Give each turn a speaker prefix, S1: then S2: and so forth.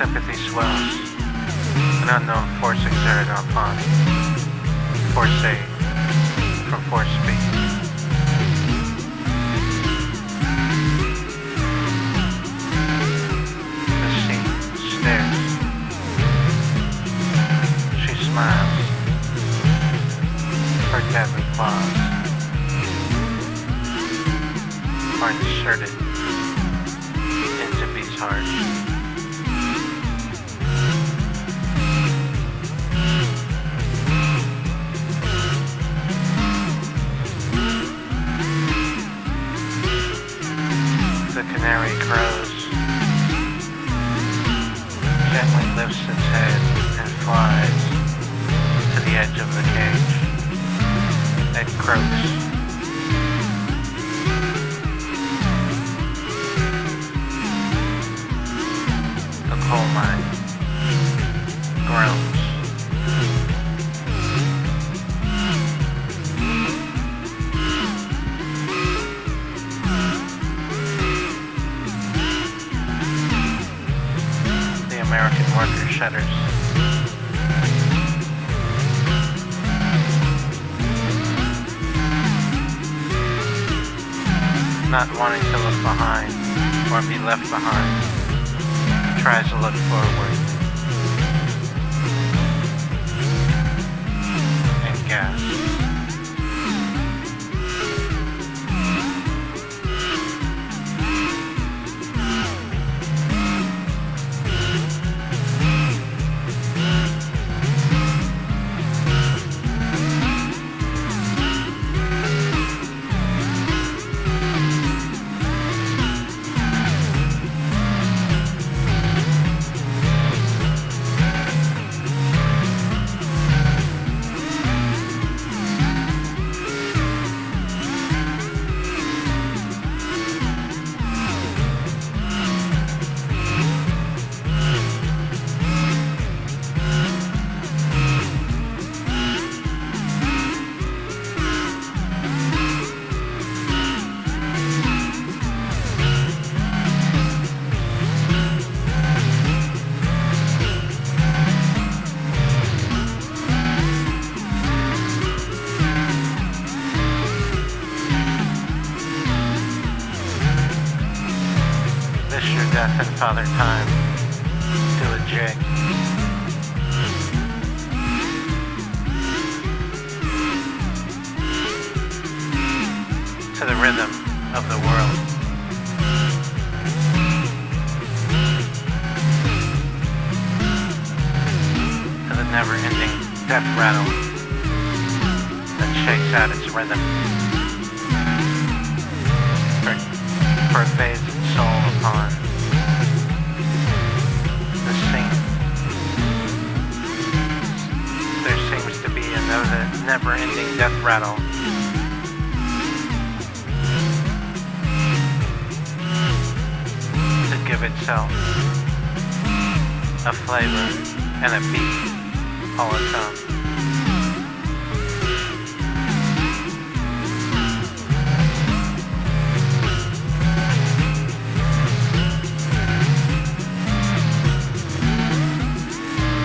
S1: sympathy swells, an unknown force exerted upon, force A from force B. The scene stares. She smiles. Her deadly claws are inserted into B's heart. Canary crows, gently lifts its head and flies to the edge of the cage. It croaks. Shudders. Not wanting to look behind or be left behind, tries to look forward and gasps. Your death and father time. Do a jig. To the rhythm of the world. To the never ending death rattle that shakes out its rhythm. Per- pervades its soul upon the scene. There seems to be another never-ending death rattle. To give itself a flavor and a beat all its own.